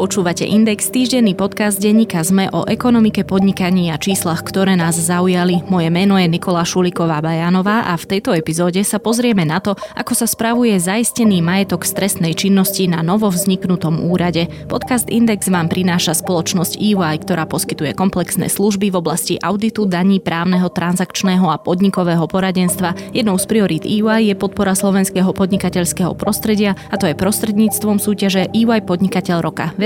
Počúvate Index, týždenný podcast denníka ZME o ekonomike, podnikaní a číslach, ktoré nás zaujali. Moje meno je Nikola Šuliková Bajanová a v tejto epizóde sa pozrieme na to, ako sa spravuje zaistený majetok stresnej činnosti na novo vzniknutom úrade. Podcast Index vám prináša spoločnosť EY, ktorá poskytuje komplexné služby v oblasti auditu, daní, právneho, transakčného a podnikového poradenstva. Jednou z priorít EY je podpora slovenského podnikateľského prostredia a to je prostredníctvom súťaže EY Podnikateľ roka.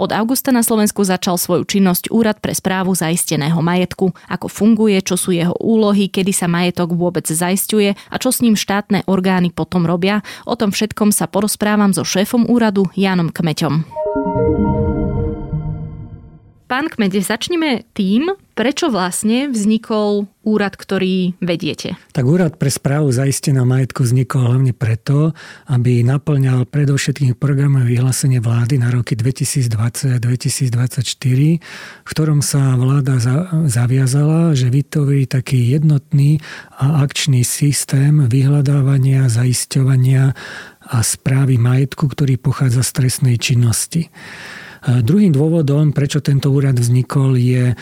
Od augusta na Slovensku začal svoju činnosť Úrad pre správu zaisteného majetku. Ako funguje, čo sú jeho úlohy, kedy sa majetok vôbec zaistuje a čo s ním štátne orgány potom robia, o tom všetkom sa porozprávam so šéfom úradu Jánom Kmeťom. Pán Kmede, začneme tým, prečo vlastne vznikol úrad, ktorý vediete? Tak úrad pre správu zaisteného majetku vznikol hlavne preto, aby naplňal predovšetkým programové vyhlásenie vlády na roky 2020 a 2024, v ktorom sa vláda zaviazala, že vytvorí taký jednotný a akčný systém vyhľadávania, zaisťovania a správy majetku, ktorý pochádza z trestnej činnosti. Druhým dôvodom, prečo tento úrad vznikol, je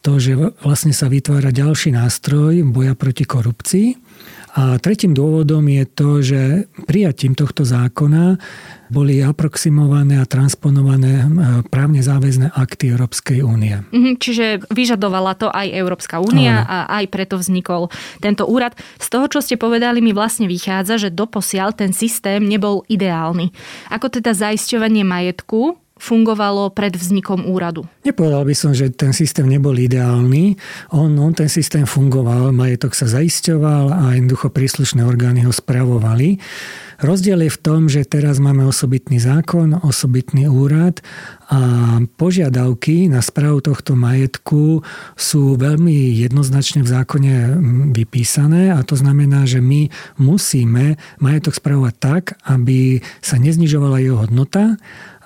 to, že vlastne sa vytvára ďalší nástroj boja proti korupcii. A tretím dôvodom je to, že prijatím tohto zákona boli aproximované a transponované právne záväzné akty Európskej únie. Mhm, čiže vyžadovala to aj Európska únia a aj preto vznikol tento úrad. Z toho, čo ste povedali, mi vlastne vychádza, že doposiaľ ten systém nebol ideálny. Ako teda zaisťovanie majetku fungovalo pred vznikom úradu? Nepovedal by som, že ten systém nebol ideálny. On, on ten systém fungoval, majetok sa zaisťoval a jednoducho príslušné orgány ho spravovali. Rozdiel je v tom, že teraz máme osobitný zákon, osobitný úrad a požiadavky na správu tohto majetku sú veľmi jednoznačne v zákone vypísané a to znamená, že my musíme majetok spravovať tak, aby sa neznižovala jeho hodnota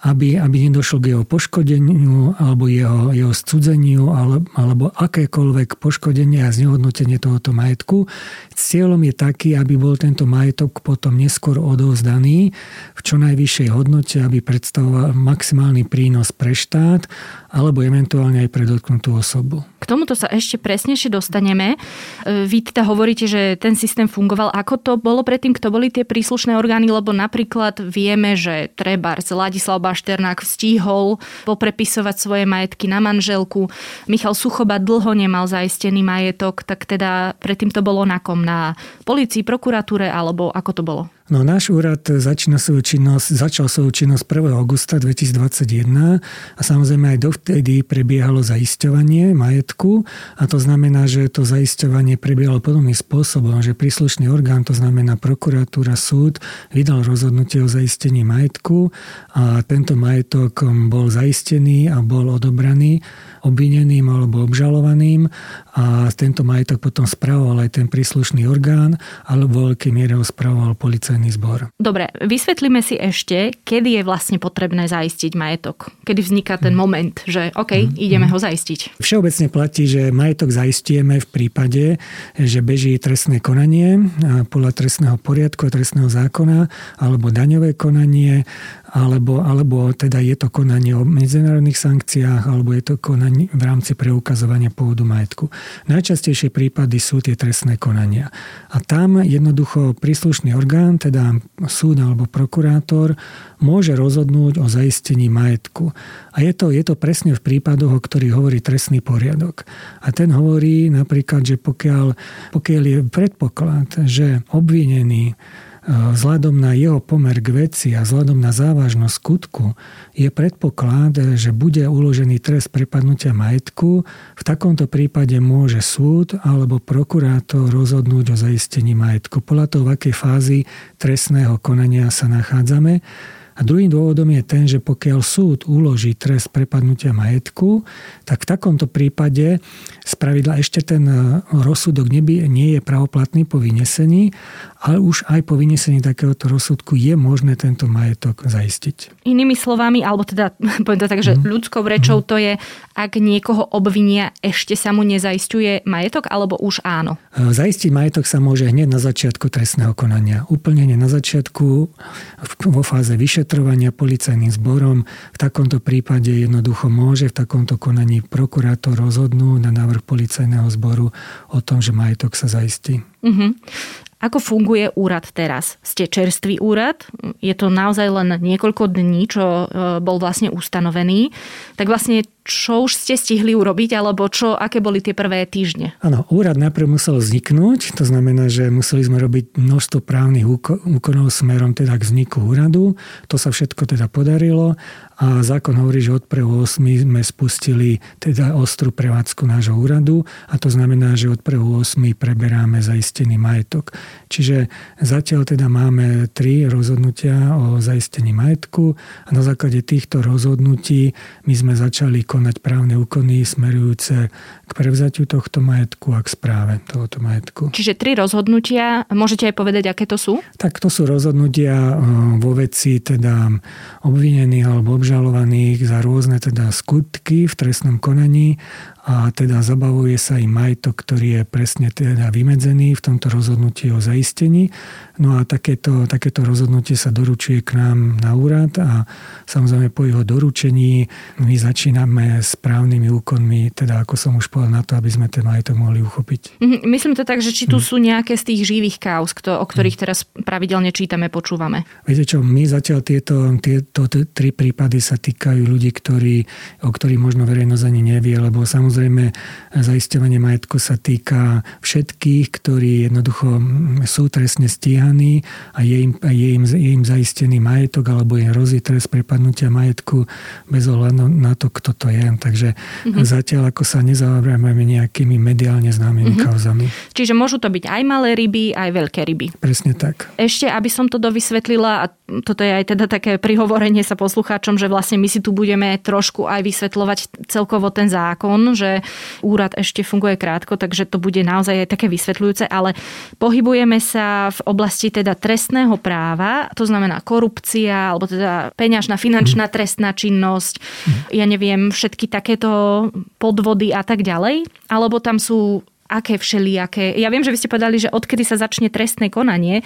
aby, aby nedošlo k jeho poškodeniu alebo jeho, jeho scudzeniu alebo, alebo akékoľvek poškodenie a znehodnotenie tohoto majetku. Cieľom je taký, aby bol tento majetok potom neskôr odovzdaný v čo najvyššej hodnote, aby predstavoval maximálny prínos pre štát alebo eventuálne aj pre dotknutú osobu. K tomuto sa ešte presnejšie dostaneme. E, vy teda hovoríte, že ten systém fungoval. Ako to bolo predtým, kto boli tie príslušné orgány? Lebo napríklad vieme, že treba Ladislav Bašternák stíhol poprepisovať svoje majetky na manželku. Michal Suchoba dlho nemal zaistený majetok, tak teda predtým to bolo na kom? Na policii, prokuratúre alebo ako to bolo? No náš úrad začína svoju činnosť, začal svoju činnosť 1. augusta 2021 a samozrejme aj dovtedy prebiehalo zaisťovanie majetku a to znamená, že to zaisťovanie prebiehalo podobným spôsobom, že príslušný orgán, to znamená prokuratúra, súd, vydal rozhodnutie o zaistení majetku a tento majetok bol zaistený a bol odobraný obvineným alebo obžalovaným a tento majetok potom spravoval aj ten príslušný orgán, alebo veľkej miere ho spravoval policajný zbor. Dobre, vysvetlíme si ešte, kedy je vlastne potrebné zaistiť majetok. Kedy vzniká ten moment, že OK, mm. ideme ho zaistiť. Všeobecne platí, že majetok zaistujeme v prípade, že beží trestné konanie podľa trestného poriadku a trestného zákona alebo daňové konanie alebo, alebo teda je to konanie o medzinárodných sankciách, alebo je to konanie v rámci preukazovania pôvodu majetku. Najčastejšie prípady sú tie trestné konania. A tam jednoducho príslušný orgán, teda súd alebo prokurátor, môže rozhodnúť o zaistení majetku. A je to, je to presne v prípadoch, o ktorých hovorí trestný poriadok. A ten hovorí napríklad, že pokiaľ, pokiaľ je predpoklad, že obvinený vzhľadom na jeho pomer k veci a vzhľadom na závažnosť skutku je predpoklad, že bude uložený trest prepadnutia majetku, v takomto prípade môže súd alebo prokurátor rozhodnúť o zaistení majetku. Podľa toho, v akej fázi trestného konania sa nachádzame. A druhým dôvodom je ten, že pokiaľ súd uloží trest prepadnutia majetku, tak v takomto prípade spravidla ešte ten rozsudok neby, nie je pravoplatný po vynesení, ale už aj po vynesení takéhoto rozsudku je možné tento majetok zaistiť. Inými slovami, alebo teda poviem to tak, že mm. ľudskou rečou to je, ak niekoho obvinia, ešte sa mu nezaistuje majetok, alebo už áno? Zaistiť majetok sa môže hneď na začiatku trestného konania. Úplne na začiatku vo fáze vyšetrovania policajným zborom. V takomto prípade jednoducho môže v takomto konaní prokurátor rozhodnúť na návrh policajného zboru o tom, že majetok sa zaistí. Uh-huh. Ako funguje úrad teraz? Ste čerstvý úrad? Je to naozaj len niekoľko dní, čo e, bol vlastne ustanovený. Tak vlastne čo už ste stihli urobiť, alebo čo, aké boli tie prvé týždne? Áno, úrad najprv musel vzniknúť, to znamená, že museli sme robiť množstvo právnych úkonov smerom teda k vzniku úradu. To sa všetko teda podarilo a zákon hovorí, že od 1.8. sme spustili teda ostrú prevádzku nášho úradu a to znamená, že od 1.8. preberáme zaistený majetok. Čiže zatiaľ teda máme tri rozhodnutia o zaistení majetku a na základe týchto rozhodnutí my sme začali konať právne úkony smerujúce k prevzatiu tohto majetku a k správe tohoto majetku. Čiže tri rozhodnutia, môžete aj povedať, aké to sú? Tak to sú rozhodnutia vo veci teda obvinených alebo obžalovaných za rôzne teda skutky v trestnom konaní a teda zabavuje sa im majetok, ktorý je presne teda vymedzený v tomto rozhodnutí o zaistení. No a takéto, takéto rozhodnutie sa doručuje k nám na úrad a samozrejme po jeho doručení my začíname s právnymi úkonmi, teda ako som už povedal, na to, aby sme ten majetok mohli uchopiť. Mhm, myslím to tak, že či tu hmm. sú nejaké z tých živých kauz, o ktorých mhm. teraz pravidelne čítame, počúvame. Viete čo, my zatiaľ tieto, tieto tri prípady sa týkajú ľudí, ktorí, o ktorých možno verejnosť ani nevie, lebo samozrejme Samozrejme, zaisťovanie majetku sa týka všetkých, ktorí jednoducho sú trestne stíhaní a je im, je im, je im zaistený majetok alebo je hrozí trest prepadnutia majetku bez ohľadu na to, kto to je. Takže mm-hmm. zatiaľ ako sa nezaoberáme nejakými mediálne známymi mm-hmm. kauzami. Čiže môžu to byť aj malé ryby, aj veľké ryby. Presne tak. Ešte, aby som to dovysvetlila, a toto je aj teda také prihovorenie sa poslucháčom, že vlastne my si tu budeme trošku aj vysvetľovať celkovo ten zákon, že že úrad ešte funguje krátko, takže to bude naozaj aj také vysvetľujúce, ale pohybujeme sa v oblasti teda trestného práva, to znamená korupcia, alebo teda peňažná finančná trestná činnosť, ja neviem, všetky takéto podvody a tak ďalej, alebo tam sú aké všelijaké. Ja viem, že vy ste povedali, že odkedy sa začne trestné konanie,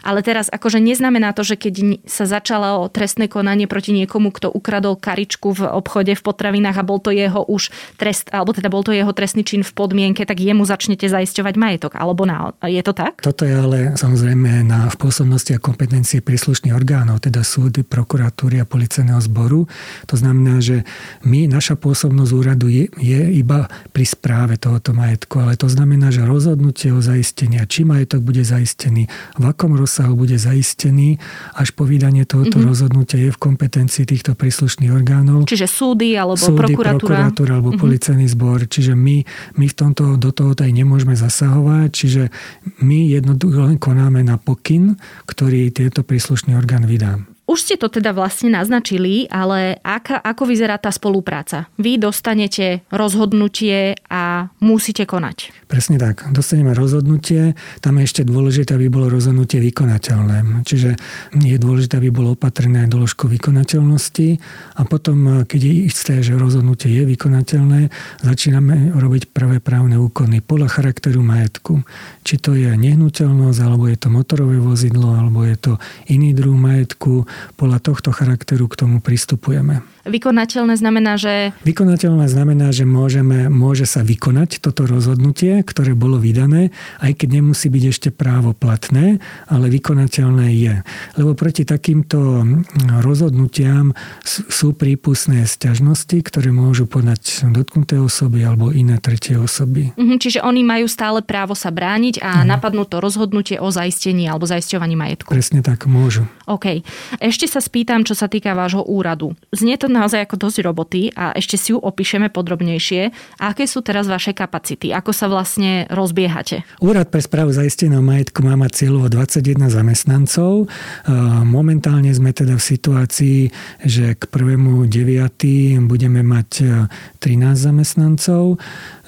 ale teraz akože neznamená to, že keď sa začalo trestné konanie proti niekomu, kto ukradol karičku v obchode v potravinách a bol to jeho už trest, alebo teda bol to jeho trestný čin v podmienke, tak jemu začnete zaisťovať majetok. Alebo na, je to tak? Toto je ale samozrejme na v pôsobnosti a kompetencie príslušných orgánov, teda súdy, prokuratúry a policajného zboru. To znamená, že my, naša pôsobnosť úradu je, je iba pri správe tohoto majetku, ale to znamená, že rozhodnutie o zaistení, či majetok bude zaistený, v akom roz rozsahu bude zaistený, až po vydanie tohoto mm-hmm. rozhodnutia je v kompetencii týchto príslušných orgánov. Čiže súdy alebo súdy, prokuratúra. prokuratúra alebo mm-hmm. policajný zbor. Čiže my, my v tomto, do toho aj nemôžeme zasahovať. Čiže my jednoducho len konáme na pokyn, ktorý tieto príslušný orgán vydá. Už ste to teda vlastne naznačili, ale aká, ako vyzerá tá spolupráca? Vy dostanete rozhodnutie a musíte konať. Presne tak. Dostaneme rozhodnutie, tam je ešte dôležité, aby bolo rozhodnutie vykonateľné. Čiže je dôležité, aby bolo opatrené doložko vykonateľnosti a potom, keď je isté, že rozhodnutie je vykonateľné, začíname robiť prvé právne úkony podľa charakteru majetku. Či to je nehnuteľnosť, alebo je to motorové vozidlo, alebo je to iný druh majetku, podľa tohto charakteru k tomu pristupujeme. Vykonateľné znamená, že... Vykonateľné znamená, že môžeme, môže sa vykonať toto rozhodnutie, ktoré bolo vydané, aj keď nemusí byť ešte právo platné, ale vykonateľné je. Lebo proti takýmto rozhodnutiam sú prípustné sťažnosti, ktoré môžu podať dotknuté osoby alebo iné tretie osoby. Mhm, čiže oni majú stále právo sa brániť a mhm. napadnú to rozhodnutie o zaistení alebo zaisťovaní majetku. Presne tak, môžu. OK. Ešte sa spýtam, čo sa týka vášho úradu. Znie to naozaj ako dosť roboty a ešte si ju opíšeme podrobnejšie. Aké sú teraz vaše kapacity? Ako sa vlastne rozbiehate? Úrad pre správu zaisteného majetku má mať cieľovo 21 zamestnancov. Momentálne sme teda v situácii, že k 1.9. budeme mať 13 zamestnancov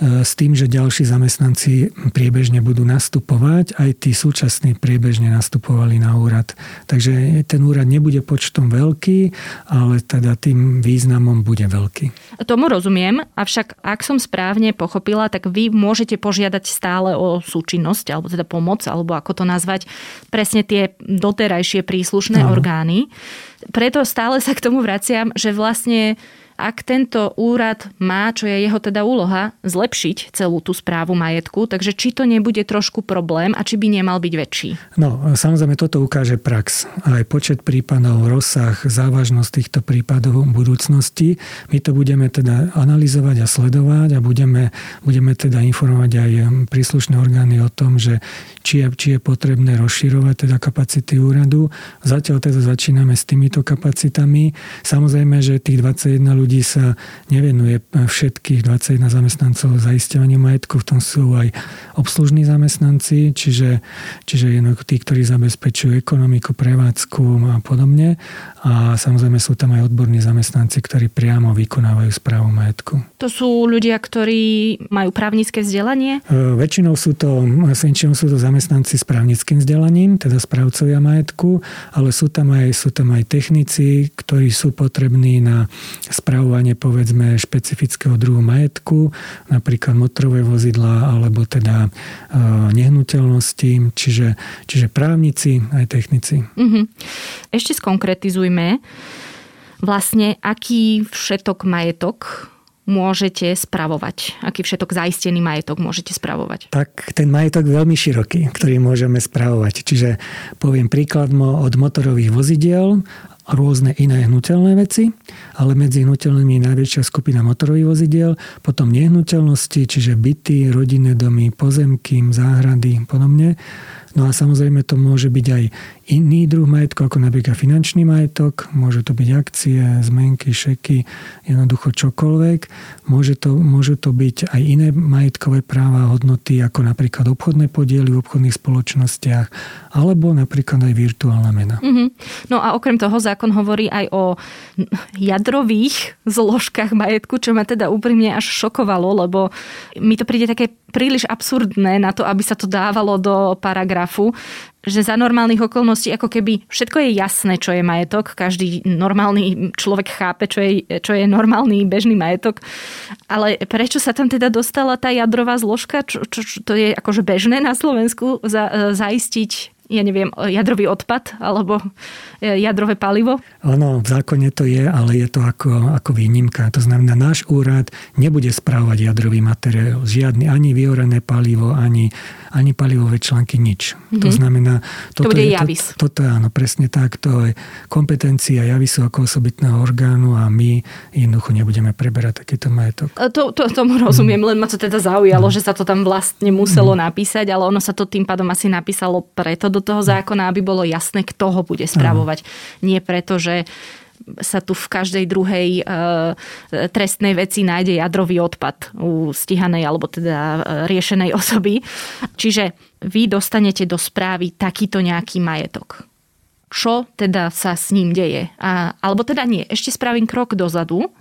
s tým, že ďalší zamestnanci priebežne budú nastupovať, aj tí súčasní priebežne nastupovali na úrad. Takže ten úrad nebude počtom veľký, ale teda tým významom bude veľký. Tomu rozumiem, avšak ak som správne pochopila, tak vy môžete požiadať stále o súčinnosť, alebo teda pomoc, alebo ako to nazvať, presne tie doterajšie príslušné Aha. orgány. Preto stále sa k tomu vraciam, že vlastne ak tento úrad má, čo je jeho teda úloha, zlepšiť celú tú správu majetku, takže či to nebude trošku problém a či by nemal byť väčší? No, samozrejme toto ukáže prax. Aj počet prípadov, rozsah, závažnosť týchto prípadov v budúcnosti. My to budeme teda analyzovať a sledovať a budeme, budeme teda informovať aj príslušné orgány o tom, že či je, či je potrebné rozširovať teda kapacity úradu. Zatiaľ teda začíname s týmito kapacitami. Samozrejme, že tých 21 ľudí sa nevenuje všetkých 21 zamestnancov zaisťovaniu majetku, v tom sú aj obslužní zamestnanci, čiže, čiže jednoducho tí, ktorí zabezpečujú ekonomiku, prevádzku a podobne. A samozrejme sú tam aj odborní zamestnanci, ktorí priamo vykonávajú správu majetku. To sú ľudia, ktorí majú právnické vzdelanie? E, väčšinou sú to, väčšinou sú to zamestnanci s právnickým vzdelaním, teda správcovia majetku, ale sú tam aj, sú tam aj technici, ktorí sú potrební na spravovanie povedzme špecifického druhu majetku, napríklad motorové vozidla alebo teda e, nehnuteľnosti, čiže, čiže právnici aj technici. Uh-huh. Ešte skonkretizujme vlastne, aký všetok majetok môžete spravovať? Aký všetok zaistený majetok môžete spravovať? Tak ten majetok je veľmi široký, ktorý môžeme spravovať. Čiže poviem príklad od motorových vozidiel rôzne iné hnutelné veci, ale medzi hnutelnými je najväčšia skupina motorových vozidiel, potom nehnuteľnosti, čiže byty, rodinné domy, pozemky, záhrady, podobne. No a samozrejme to môže byť aj iný druh majetku, ako napríklad finančný majetok, môže to byť akcie, zmenky, šeky, jednoducho čokoľvek. Môže to, môžu to byť aj iné majetkové práva hodnoty, ako napríklad obchodné podiely v obchodných spoločnostiach, alebo napríklad aj virtuálna mena. Mm-hmm. No a okrem toho zákon hovorí aj o jadrových zložkách majetku, čo ma teda úprimne až šokovalo, lebo mi to príde také príliš absurdné na to, aby sa to dávalo do paragrafu že za normálnych okolností ako keby všetko je jasné, čo je majetok. Každý normálny človek chápe, čo je, čo je normálny bežný majetok. Ale prečo sa tam teda dostala tá jadrová zložka? Čo, čo, čo to je akože bežné na Slovensku za, zaistiť ja neviem, jadrový odpad alebo e, jadrové palivo? Ono, v zákone to je, ale je to ako, ako výnimka. To znamená, náš úrad nebude správať jadrový materiál. Žiadny, ani vyorené palivo, ani ani palivové články, nič. Mm-hmm. To mhm. znamená... Toto to bude je, javis. To, toto áno, presne tak. To je kompetencia javisu ako osobitného orgánu a my jednoducho nebudeme preberať takýto majetok. To, to, tomu rozumiem, mm. len ma to teda zaujalo, mm. že sa to tam vlastne muselo mm. napísať, ale ono sa to tým pádom asi napísalo preto do toho zákona, aby bolo jasné, kto ho bude spravovať. Mm. Nie preto, že sa tu v každej druhej e, trestnej veci nájde jadrový odpad u stíhanej alebo teda e, riešenej osoby. Čiže vy dostanete do správy takýto nejaký majetok. Čo teda sa s ním deje? A, alebo teda nie, ešte spravím krok dozadu.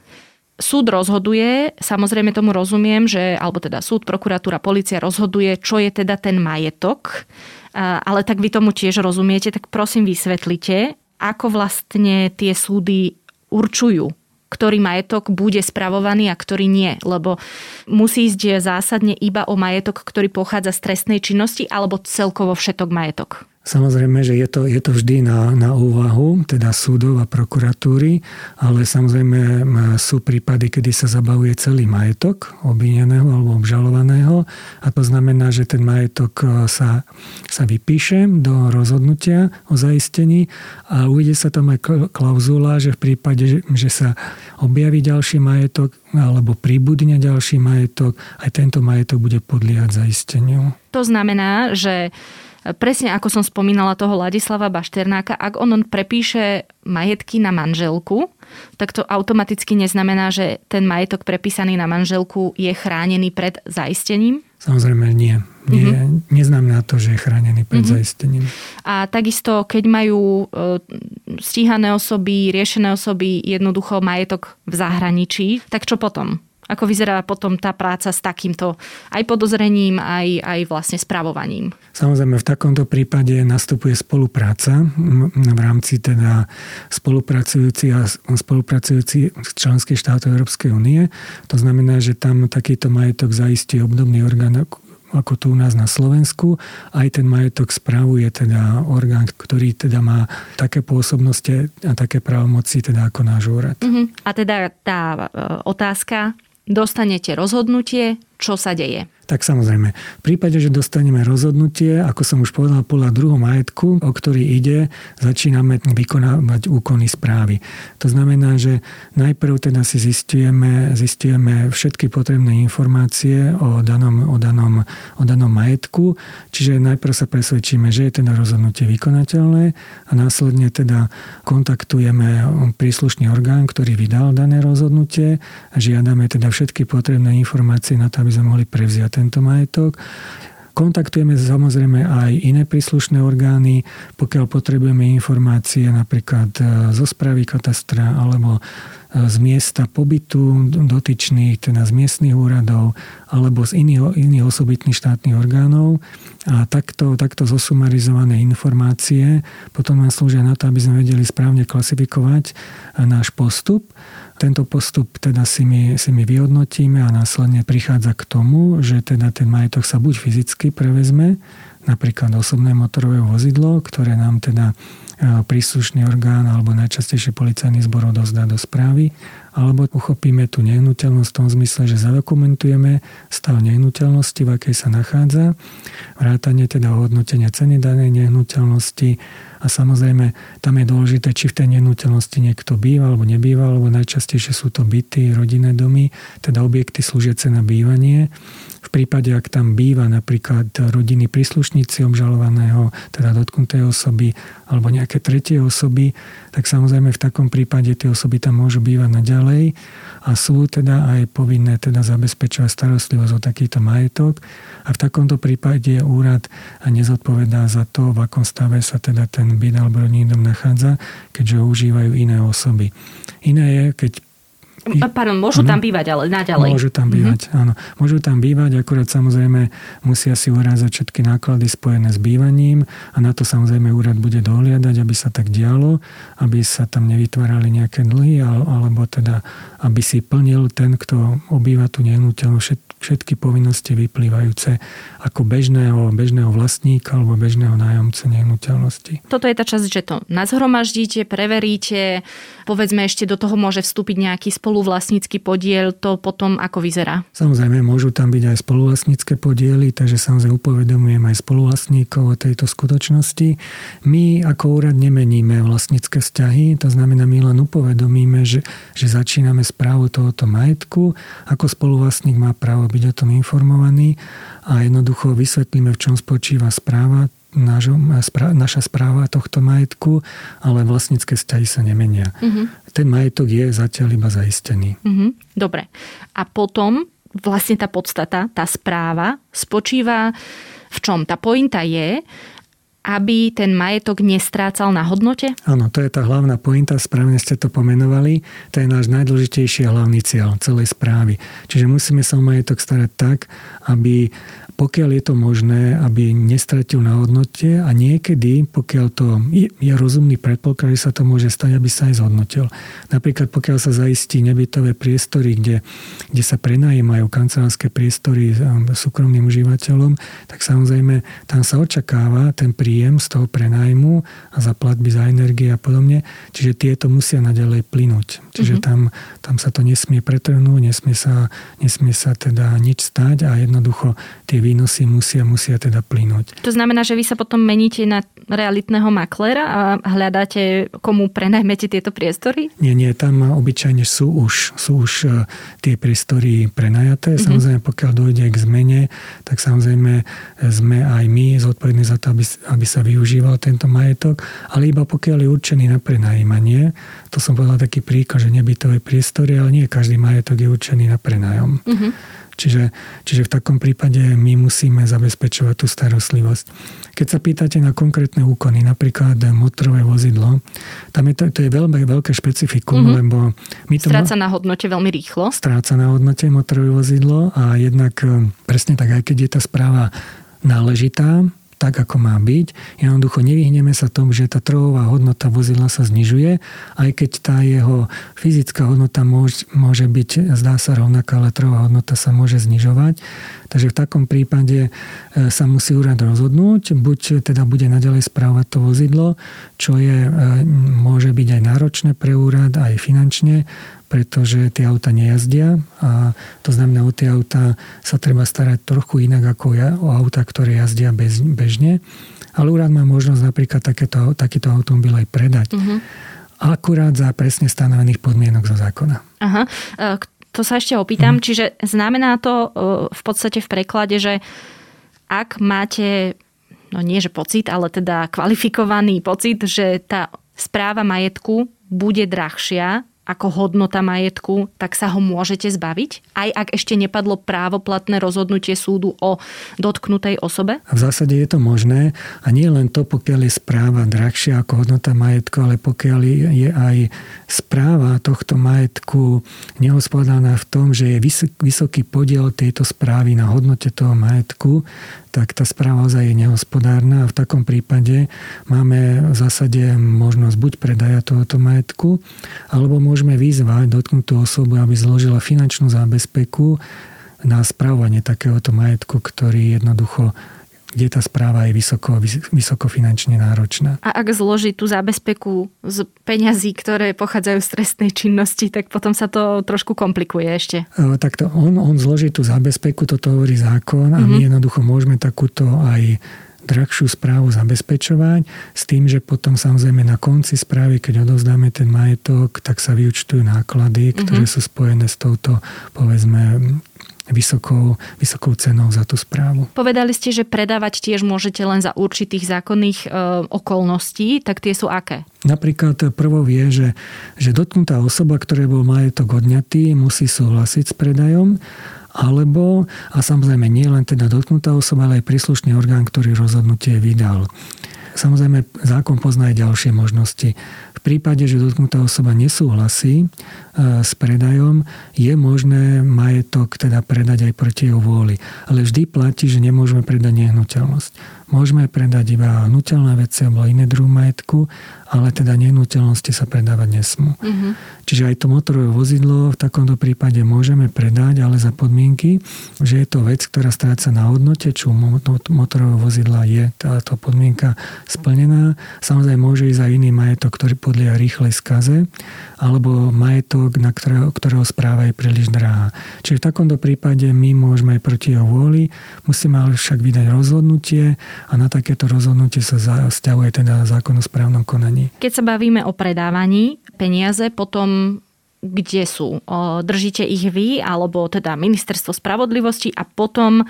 Súd rozhoduje, samozrejme tomu rozumiem, že, alebo teda súd, prokuratúra, policia rozhoduje, čo je teda ten majetok, ale tak vy tomu tiež rozumiete, tak prosím vysvetlite, ako vlastne tie súdy určujú, ktorý majetok bude spravovaný a ktorý nie. Lebo musí ísť zásadne iba o majetok, ktorý pochádza z trestnej činnosti alebo celkovo všetok majetok. Samozrejme, že je to, je to vždy na, na úvahu, teda súdov a prokuratúry, ale samozrejme sú prípady, kedy sa zabavuje celý majetok obvineného alebo obžalovaného a to znamená, že ten majetok e, sa, sa vypíše do rozhodnutia o zaistení a uvede sa tam aj klauzula, že v prípade, že sa objaví ďalší majetok, alebo príbudne ďalší majetok, aj tento majetok bude podliehať zaisteniu. To znamená, že presne ako som spomínala toho Ladislava Bašternáka, ak on prepíše majetky na manželku, tak to automaticky neznamená, že ten majetok prepísaný na manželku je chránený pred zaistením? Samozrejme nie. nie mm-hmm. Neznamená to, že je chránený pred mm-hmm. zaistením. A takisto, keď majú e, stíhané osoby, riešené osoby jednoducho majetok v zahraničí, tak čo potom? Ako vyzerá potom tá práca s takýmto aj podozrením, aj, aj vlastne spravovaním? Samozrejme, v takomto prípade nastupuje spolupráca v rámci teda spolupracujúci a spolupracujúci členských štátov Európskej únie. To znamená, že tam takýto majetok zaistí obdobný orgán ako tu u nás na Slovensku. Aj ten majetok spravuje teda orgán, ktorý teda má také pôsobnosti a také právomoci teda ako náš úrad. Uh-huh. A teda tá e, otázka, dostanete rozhodnutie, čo sa deje. Tak samozrejme, v prípade, že dostaneme rozhodnutie, ako som už povedal, podľa druhom majetku, o ktorý ide, začíname vykonávať úkony správy. To znamená, že najprv teda si zistujeme, zistujeme všetky potrebné informácie o danom, o, danom, o danom majetku, čiže najprv sa presvedčíme, že je teda rozhodnutie vykonateľné a následne teda kontaktujeme príslušný orgán, ktorý vydal dané rozhodnutie a žiadame teda všetky potrebné informácie na to, aby sme mohli prevziať tento majetok. Kontaktujeme samozrejme aj iné príslušné orgány, pokiaľ potrebujeme informácie napríklad e, zo správy katastra alebo z miesta pobytu dotyčných, teda z miestnych úradov alebo z iných, iných osobitných štátnych orgánov. A takto, takto zosumarizované informácie potom nám slúžia na to, aby sme vedeli správne klasifikovať náš postup tento postup teda si my, si my vyhodnotíme a následne prichádza k tomu, že teda ten majetok sa buď fyzicky prevezme, napríklad osobné motorové vozidlo, ktoré nám teda e, príslušný orgán alebo najčastejšie policajný zbor odozdá do správy, alebo uchopíme tú nehnuteľnosť v tom zmysle, že zadokumentujeme stav nehnuteľnosti, v akej sa nachádza, vrátanie teda hodnotenia ceny danej nehnuteľnosti, a samozrejme, tam je dôležité, či v tej nenúteľnosti niekto býva alebo nebýva, alebo najčastejšie sú to byty, rodinné domy, teda objekty slúžiace na bývanie. V prípade, ak tam býva napríklad rodiny príslušníci obžalovaného, teda dotknutej osoby, alebo nejaké tretie osoby, tak samozrejme v takom prípade tie osoby tam môžu bývať naďalej a sú teda aj povinné teda zabezpečovať starostlivosť o takýto majetok a v takomto prípade úrad nezodpovedá za to, v akom stave sa teda ten byt alebo rodinný dom nachádza, keďže ho užívajú iné osoby. Iné je, keď Pardon, môžu ano, tam bývať, ale naďalej. Môžu tam mhm. bývať, mm-hmm. áno. Môžu tam bývať, akurát samozrejme musia si urázať všetky náklady spojené s bývaním a na to samozrejme úrad bude dohliadať, aby sa tak dialo, aby sa tam nevytvárali nejaké dlhy, alebo teda, aby si plnil ten, kto obýva tú nehnuteľnosť, všetky povinnosti vyplývajúce ako bežného, bežného vlastníka alebo bežného nájomcu nehnuteľnosti. Toto je tá časť, že to nazhromaždíte, preveríte, povedzme ešte do toho môže vstúpiť nejaký spoluvlastnícky podiel, to potom ako vyzerá? Samozrejme, môžu tam byť aj spoluvlastnícke podiely, takže samozrejme upovedomujem aj spoluvlastníkov o tejto skutočnosti. My ako úrad nemeníme vlastnícke vzťahy, to znamená, my len upovedomíme, že, že začíname správu tohoto majetku, ako spoluvlastník má právo byť o tom informovaný a jednoducho vysvetlíme, v čom spočíva správa nášho, naša správa tohto majetku, ale vlastnícke vzťahy sa nemenia. Uh-huh. Ten majetok je zatiaľ iba zaistený. Uh-huh. Dobre. A potom vlastne tá podstata, tá správa spočíva v čom? Tá pointa je, aby ten majetok nestrácal na hodnote? Áno, to je tá hlavná pointa, správne ste to pomenovali. To je náš najdôležitejší a hlavný cieľ celej správy. Čiže musíme sa o majetok starať tak, aby pokiaľ je to možné, aby nestratil na hodnote a niekedy, pokiaľ to je, rozumný predpoklad, že sa to môže stať, aby sa aj zhodnotil. Napríklad pokiaľ sa zaistí nebytové priestory, kde, kde sa prenajímajú kancelárske priestory um, súkromným užívateľom, tak samozrejme tam sa očakáva ten príjem z toho prenájmu a za platby za energie a podobne. Čiže tieto musia naďalej plynúť Čiže mm-hmm. tam, tam sa to nesmie pretrhnúť, nesmie sa, nesmie sa teda nič stať a jednoducho tie výnosy musia, musia teda plynúť. To znamená, že vy sa potom meníte na realitného maklera a hľadáte, komu prenajmete tieto priestory? Nie, nie, tam obyčajne sú už, sú už e, tie priestory prenajaté. Mm-hmm. Samozrejme, pokiaľ dojde k zmene, tak samozrejme sme aj my zodpovední za to, aby, aby sa využíval tento majetok, ale iba pokiaľ je určený na prenajímanie. To som povedal taký príklad, že nebytové priestory, ale nie každý majetok je určený na prenájom. Mm-hmm. Čiže, čiže v takom prípade my musíme zabezpečovať tú starostlivosť. Keď sa pýtate na konkrétne úkony, napríklad motorové vozidlo, tam je to, to je veľmi veľké špecifikum, mm-hmm. lebo my to... Stráca na hodnote veľmi rýchlo. Stráca na hodnote motorové vozidlo a jednak e, presne tak, aj keď je tá správa náležitá, tak, ako má byť. Jednoducho nevyhneme sa tomu, že tá trhová hodnota vozidla sa znižuje, aj keď tá jeho fyzická hodnota môže, môže byť, zdá sa rovnaká, ale trhová hodnota sa môže znižovať. Takže v takom prípade e, sa musí úrad rozhodnúť, buď teda bude naďalej správať to vozidlo, čo je, e, môže byť aj náročné pre úrad, aj finančne, pretože tie auta nejazdia a to znamená, o tie auta sa treba starať trochu inak ako ja, o auta, ktoré jazdia bez, bežne. Ale úrad má možnosť napríklad takéto, takýto automobil aj predať. Uh-huh. Akurát za presne stanovených podmienok zo zákona. Aha. E, to sa ešte opýtam. Uh-huh. Čiže znamená to e, v podstate v preklade, že ak máte, no nie že pocit, ale teda kvalifikovaný pocit, že tá správa majetku bude drahšia, ako hodnota majetku, tak sa ho môžete zbaviť, aj ak ešte nepadlo právoplatné rozhodnutie súdu o dotknutej osobe? V zásade je to možné a nie len to, pokiaľ je správa drahšia ako hodnota majetku, ale pokiaľ je aj správa tohto majetku nehospodána v tom, že je vysoký podiel tejto správy na hodnote toho majetku, tak tá správa ozaj je nehospodárna a v takom prípade máme v zásade možnosť buď predaja tohoto majetku, alebo môžeme vyzvať dotknutú osobu, aby zložila finančnú zábezpeku na správanie takéhoto majetku, ktorý jednoducho kde tá správa je vysoko, vysoko finančne náročná. A ak zloží tú zábezpeku z peňazí, ktoré pochádzajú z trestnej činnosti, tak potom sa to trošku komplikuje ešte. E, takto on, on zloží tú zábezpeku, toto hovorí zákon a mm-hmm. my mhm. jednoducho môžeme takúto aj drahšiu správu zabezpečovať s tým, že potom samozrejme na konci správy, keď odovzdáme ten majetok, tak sa vyučtujú náklady, ktoré mm-hmm. sú spojené s touto, povedzme, vysokou, vysokou cenou za tú správu. Povedali ste, že predávať tiež môžete len za určitých zákonných e, okolností, tak tie sú aké? Napríklad prvou je, že, že dotknutá osoba, ktoré bol majetok odňatý, musí súhlasiť s predajom alebo, a samozrejme nie len teda dotknutá osoba, ale aj príslušný orgán, ktorý rozhodnutie vydal. Samozrejme, zákon pozná aj ďalšie možnosti. V prípade, že dotknutá osoba nesúhlasí s predajom, je možné majetok teda predať aj proti jeho vôli. Ale vždy platí, že nemôžeme predať nehnuteľnosť. Môžeme predať iba nutelné veci alebo iné druh majetku, ale teda nehnuteľnosti sa predávať nesmú. Uh-huh. Čiže aj to motorové vozidlo v takomto prípade môžeme predať, ale za podmienky, že je to vec, ktorá stráca na hodnote, čo motorové vozidla je táto podmienka splnená. Samozrejme môže ísť aj iný majetok, ktorý podľa rýchlej skaze, alebo majetok, na ktorého, ktorého správa je príliš drahá. Čiže v takomto prípade my môžeme aj proti jeho vôli, musíme ale však vydať rozhodnutie a na takéto rozhodnutie sa vzťahuje teda zákon o správnom konaní. Keď sa bavíme o predávaní peniaze, potom kde sú? Držíte ich vy, alebo teda ministerstvo spravodlivosti a potom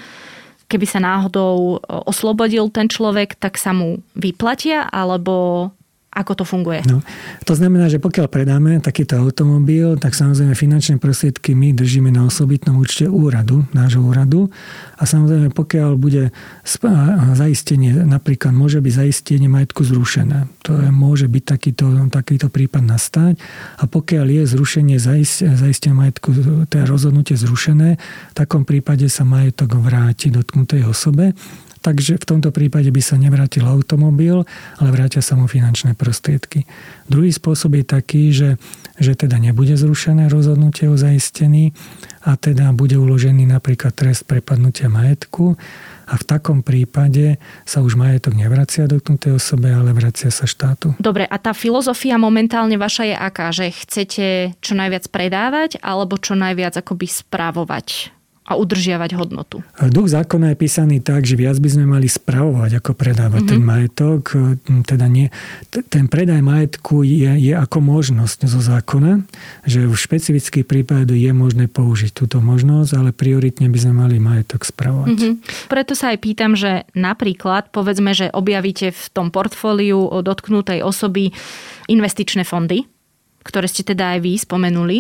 keby sa náhodou oslobodil ten človek, tak sa mu vyplatia, alebo ako to funguje? No, to znamená, že pokiaľ predáme takýto automobil, tak samozrejme finančné prostriedky my držíme na osobitnom účte úradu, nášho úradu. A samozrejme, pokiaľ bude zaistenie, napríklad môže byť zaistenie majetku zrušené. To je, môže byť takýto, takýto prípad nastať. A pokiaľ je zrušenie zaistenia majetku, teda rozhodnutie zrušené, v takom prípade sa majetok vráti dotknutej osobe takže v tomto prípade by sa nevrátil automobil, ale vrátia sa mu finančné prostriedky. Druhý spôsob je taký, že, že teda nebude zrušené rozhodnutie o zaistení a teda bude uložený napríklad trest prepadnutia majetku a v takom prípade sa už majetok nevracia dotknutej osobe, ale vracia sa štátu. Dobre, a tá filozofia momentálne vaša je aká? Že chcete čo najviac predávať alebo čo najviac akoby spravovať? A udržiavať hodnotu. Duch zákona je písaný tak, že viac by sme mali spravovať, ako predávať mm-hmm. ten majetok. Teda nie, ten predaj majetku je, je ako možnosť zo zákona, že v špecifických prípadoch je možné použiť túto možnosť, ale prioritne by sme mali majetok spravovať. Mm-hmm. Preto sa aj pýtam, že napríklad povedzme, že objavíte v tom portfóliu dotknutej osoby investičné fondy, ktoré ste teda aj vy spomenuli.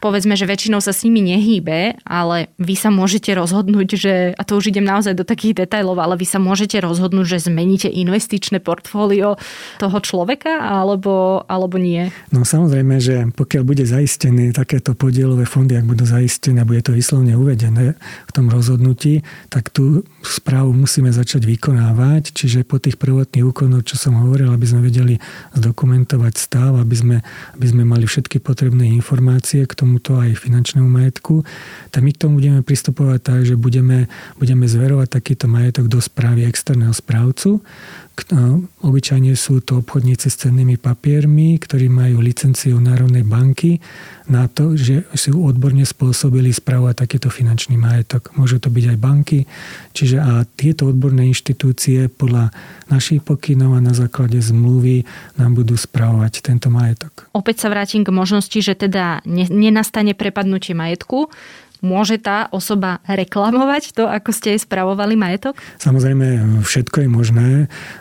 Povedzme, že väčšinou sa s nimi nehýbe, ale vy sa môžete rozhodnúť, že, a to už idem naozaj do takých detailov, ale vy sa môžete rozhodnúť, že zmeníte investičné portfólio toho človeka, alebo, alebo nie? No samozrejme, že pokiaľ bude zaistené takéto podielové fondy, ak budú zaistené, bude to vyslovne uvedené v tom rozhodnutí, tak tú správu musíme začať vykonávať, čiže po tých prvotných úkonoch, čo som hovoril, aby sme vedeli zdokumentovať stav, aby sme, aby sme mali všetky potrebné informácie k tomu, tomuto aj finančnému majetku, tak my k tomu budeme pristupovať tak, že budeme, budeme zverovať takýto majetok do správy externého správcu. Obyčajne sú to obchodníci s cennými papiermi, ktorí majú licenciu Národnej banky na to, že sú odborne spôsobili spravovať takéto finančný majetok. Môžu to byť aj banky, čiže a tieto odborné inštitúcie podľa našich pokynov a na základe zmluvy nám budú spravovať tento majetok. Opäť sa vrátim k možnosti, že teda nenastane prepadnutie majetku, Môže tá osoba reklamovať to, ako ste jej spravovali majetok? Samozrejme, všetko je možné,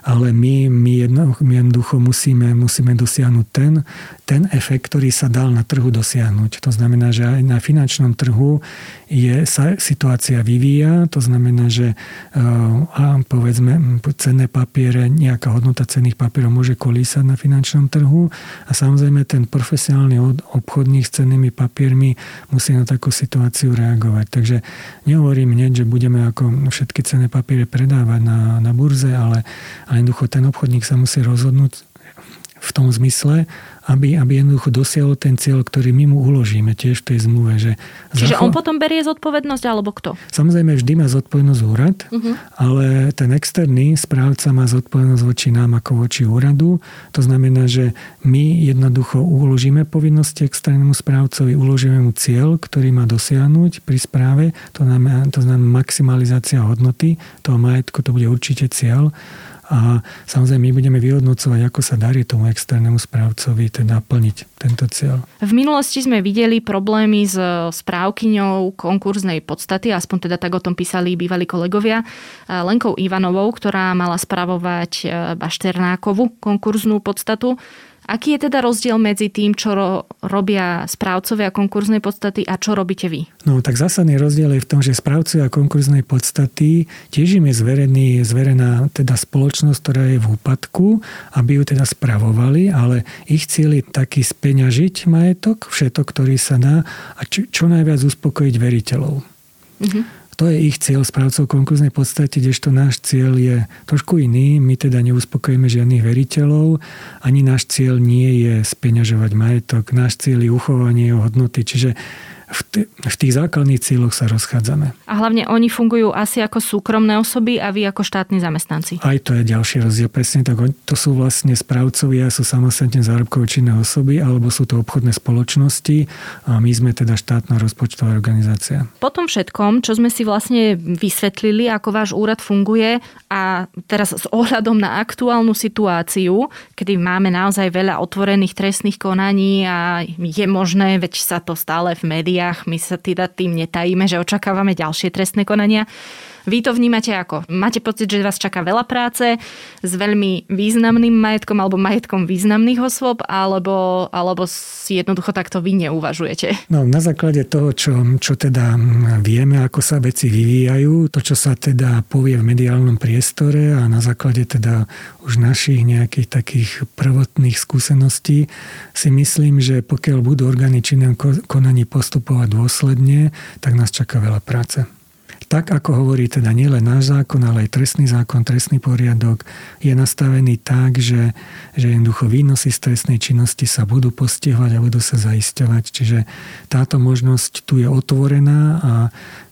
ale my, my, jedno, my jednoducho musíme, musíme dosiahnuť ten, ten efekt, ktorý sa dal na trhu dosiahnuť. To znamená, že aj na finančnom trhu je, sa situácia vyvíja, to znamená, že a povedzme cenné papiere, nejaká hodnota cenných papierov môže kolísať na finančnom trhu a samozrejme ten profesionálny obchodník s cennými papiermi musí na takú situáciu situáciu reagovať. Takže nehovorím hneď, že budeme ako všetky cenné papiere predávať na, na burze, ale, ale jednoducho ten obchodník sa musí rozhodnúť v tom zmysle, aby, aby jednoducho dosiahol ten cieľ, ktorý my mu uložíme tiež v tej zmluve. Že Čiže zacho- on potom berie zodpovednosť alebo kto? Samozrejme vždy má zodpovednosť úrad, uh-huh. ale ten externý správca má zodpovednosť voči nám ako voči úradu. To znamená, že my jednoducho uložíme povinnosti externému správcovi, uložíme mu cieľ, ktorý má dosiahnuť pri správe. To znamená, to znamená maximalizácia hodnoty toho majetku, to bude určite cieľ a samozrejme my budeme vyhodnocovať, ako sa darí tomu externému správcovi teda plniť tento cieľ. V minulosti sme videli problémy s správkyňou konkurznej podstaty, aspoň teda tak o tom písali bývalí kolegovia, Lenkou Ivanovou, ktorá mala spravovať e, Bašternákovú konkurznú podstatu. Aký je teda rozdiel medzi tým, čo ro- robia správcovia konkurznej podstaty a čo robíte vy? No tak zásadný rozdiel je v tom, že správcovia konkurznej podstaty tiež im je zverený, zverená teda spoločnosť, ktorá je v úpadku, aby ju teda spravovali, ale ich cieľ je taký speňažiť majetok, všetok, ktorý sa dá a čo, čo najviac uspokojiť veriteľov. Mm-hmm. To je ich cieľ správcov konkurznej podstate, kdežto náš cieľ je trošku iný. My teda neuspokojíme žiadnych veriteľov, ani náš cieľ nie je speňažovať majetok. Náš cieľ je uchovanie jeho hodnoty. Čiže v, t- v tých základných cieľoch sa rozchádzame. A hlavne oni fungujú asi ako súkromné osoby a vy ako štátni zamestnanci. Aj to je ďalší rozdiel. Presne tak. To sú vlastne správcovia, sú samostatne zárobkové činné osoby, alebo sú to obchodné spoločnosti a my sme teda štátna rozpočtová organizácia. Po tom všetkom, čo sme si vlastne vysvetlili, ako váš úrad funguje a teraz s ohľadom na aktuálnu situáciu, kedy máme naozaj veľa otvorených trestných konaní a je možné, veď sa to stále v médiách médiách. My sa teda tým netajíme, že očakávame ďalšie trestné konania. Vy to vnímate ako? Máte pocit, že vás čaká veľa práce s veľmi významným majetkom alebo majetkom významných osôb, alebo, alebo si jednoducho takto vy neuvažujete? No, na základe toho, čo, čo teda vieme, ako sa veci vyvíjajú, to, čo sa teda povie v mediálnom priestore a na základe teda už našich nejakých takých prvotných skúseností si myslím, že pokiaľ budú orgány činné konaní postupovať dôsledne, tak nás čaká veľa práce tak ako hovorí teda nielen náš zákon, ale aj trestný zákon, trestný poriadok je nastavený tak, že, že jednoducho výnosy z trestnej činnosti sa budú postihovať a budú sa zaisťovať. Čiže táto možnosť tu je otvorená a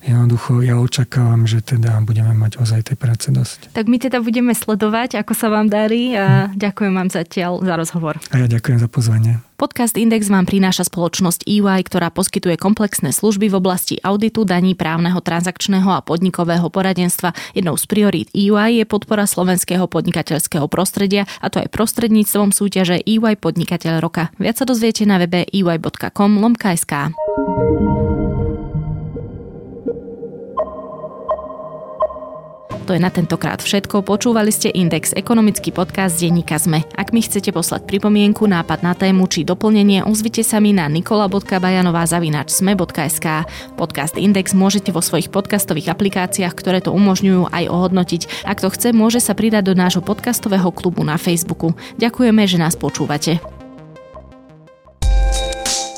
jednoducho ja očakávam, že teda budeme mať ozaj tej práce dosť. Tak my teda budeme sledovať, ako sa vám darí a hm. ďakujem vám zatiaľ za rozhovor. A ja ďakujem za pozvanie. Podcast Index vám prináša spoločnosť EY, ktorá poskytuje komplexné služby v oblasti auditu, daní, právneho, transakčného a podnikového poradenstva. Jednou z priorít EY je podpora slovenského podnikateľského prostredia a to aj prostredníctvom súťaže EY Podnikateľ roka. Viac sa dozviete na webe ey.com lomka.sk. To je na tentokrát všetko. Počúvali ste Index, ekonomický podcast denníka ZME. Ak mi chcete poslať pripomienku, nápad na tému či doplnenie, ozvite sa mi na nikola.bajanová.sme.sk. Podcast Index môžete vo svojich podcastových aplikáciách, ktoré to umožňujú, aj ohodnotiť. Ak to chce, môže sa pridať do nášho podcastového klubu na Facebooku. Ďakujeme, že nás počúvate.